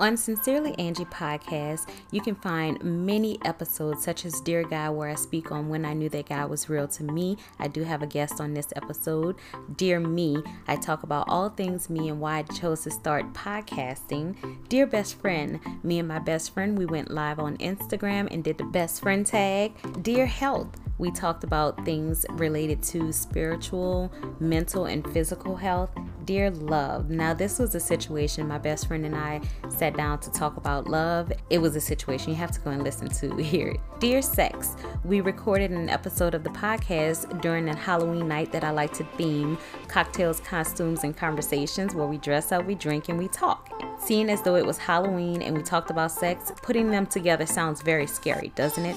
On Sincerely Angie podcast, you can find many episodes, such as Dear God, where I speak on when I knew that God was real to me. I do have a guest on this episode. Dear Me, I talk about all things me and why I chose to start podcasting. Dear Best Friend, me and my best friend, we went live on Instagram and did the best friend tag. Dear Health, we talked about things related to spiritual, mental, and physical health. Dear Love. Now, this was a situation my best friend and I sat down to talk about love. It was a situation you have to go and listen to hear it. Dear Sex. We recorded an episode of the podcast during a Halloween night that I like to theme cocktails, costumes, and conversations where we dress up, we drink, and we talk. Seeing as though it was Halloween and we talked about sex, putting them together sounds very scary, doesn't it?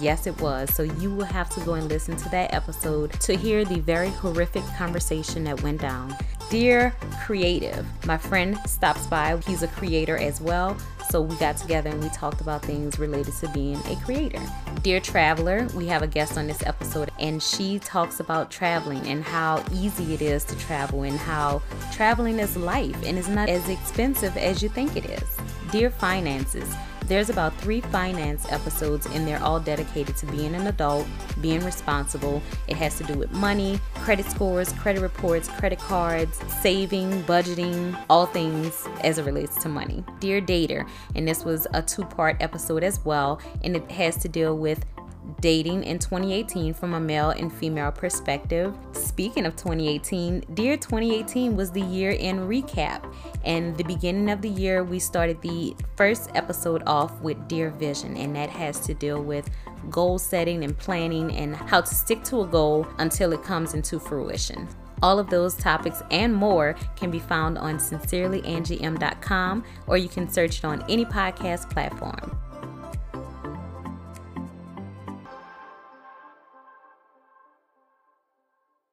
Yes, it was. So you will have to go and listen to that episode to hear the very horrific conversation that went down. Dear Creative, my friend stops by. He's a creator as well. So we got together and we talked about things related to being a creator. Dear Traveler, we have a guest on this episode and she talks about traveling and how easy it is to travel and how traveling is life and is not as expensive as you think it is. Dear Finances, there's about three finance episodes, and they're all dedicated to being an adult, being responsible. It has to do with money, credit scores, credit reports, credit cards, saving, budgeting, all things as it relates to money. Dear Dater, and this was a two part episode as well, and it has to deal with dating in 2018 from a male and female perspective. Speaking of 2018, Dear 2018 was the year in recap. And the beginning of the year, we started the first episode off with Dear Vision, and that has to deal with goal setting and planning and how to stick to a goal until it comes into fruition. All of those topics and more can be found on sincerelyangiem.com or you can search it on any podcast platform.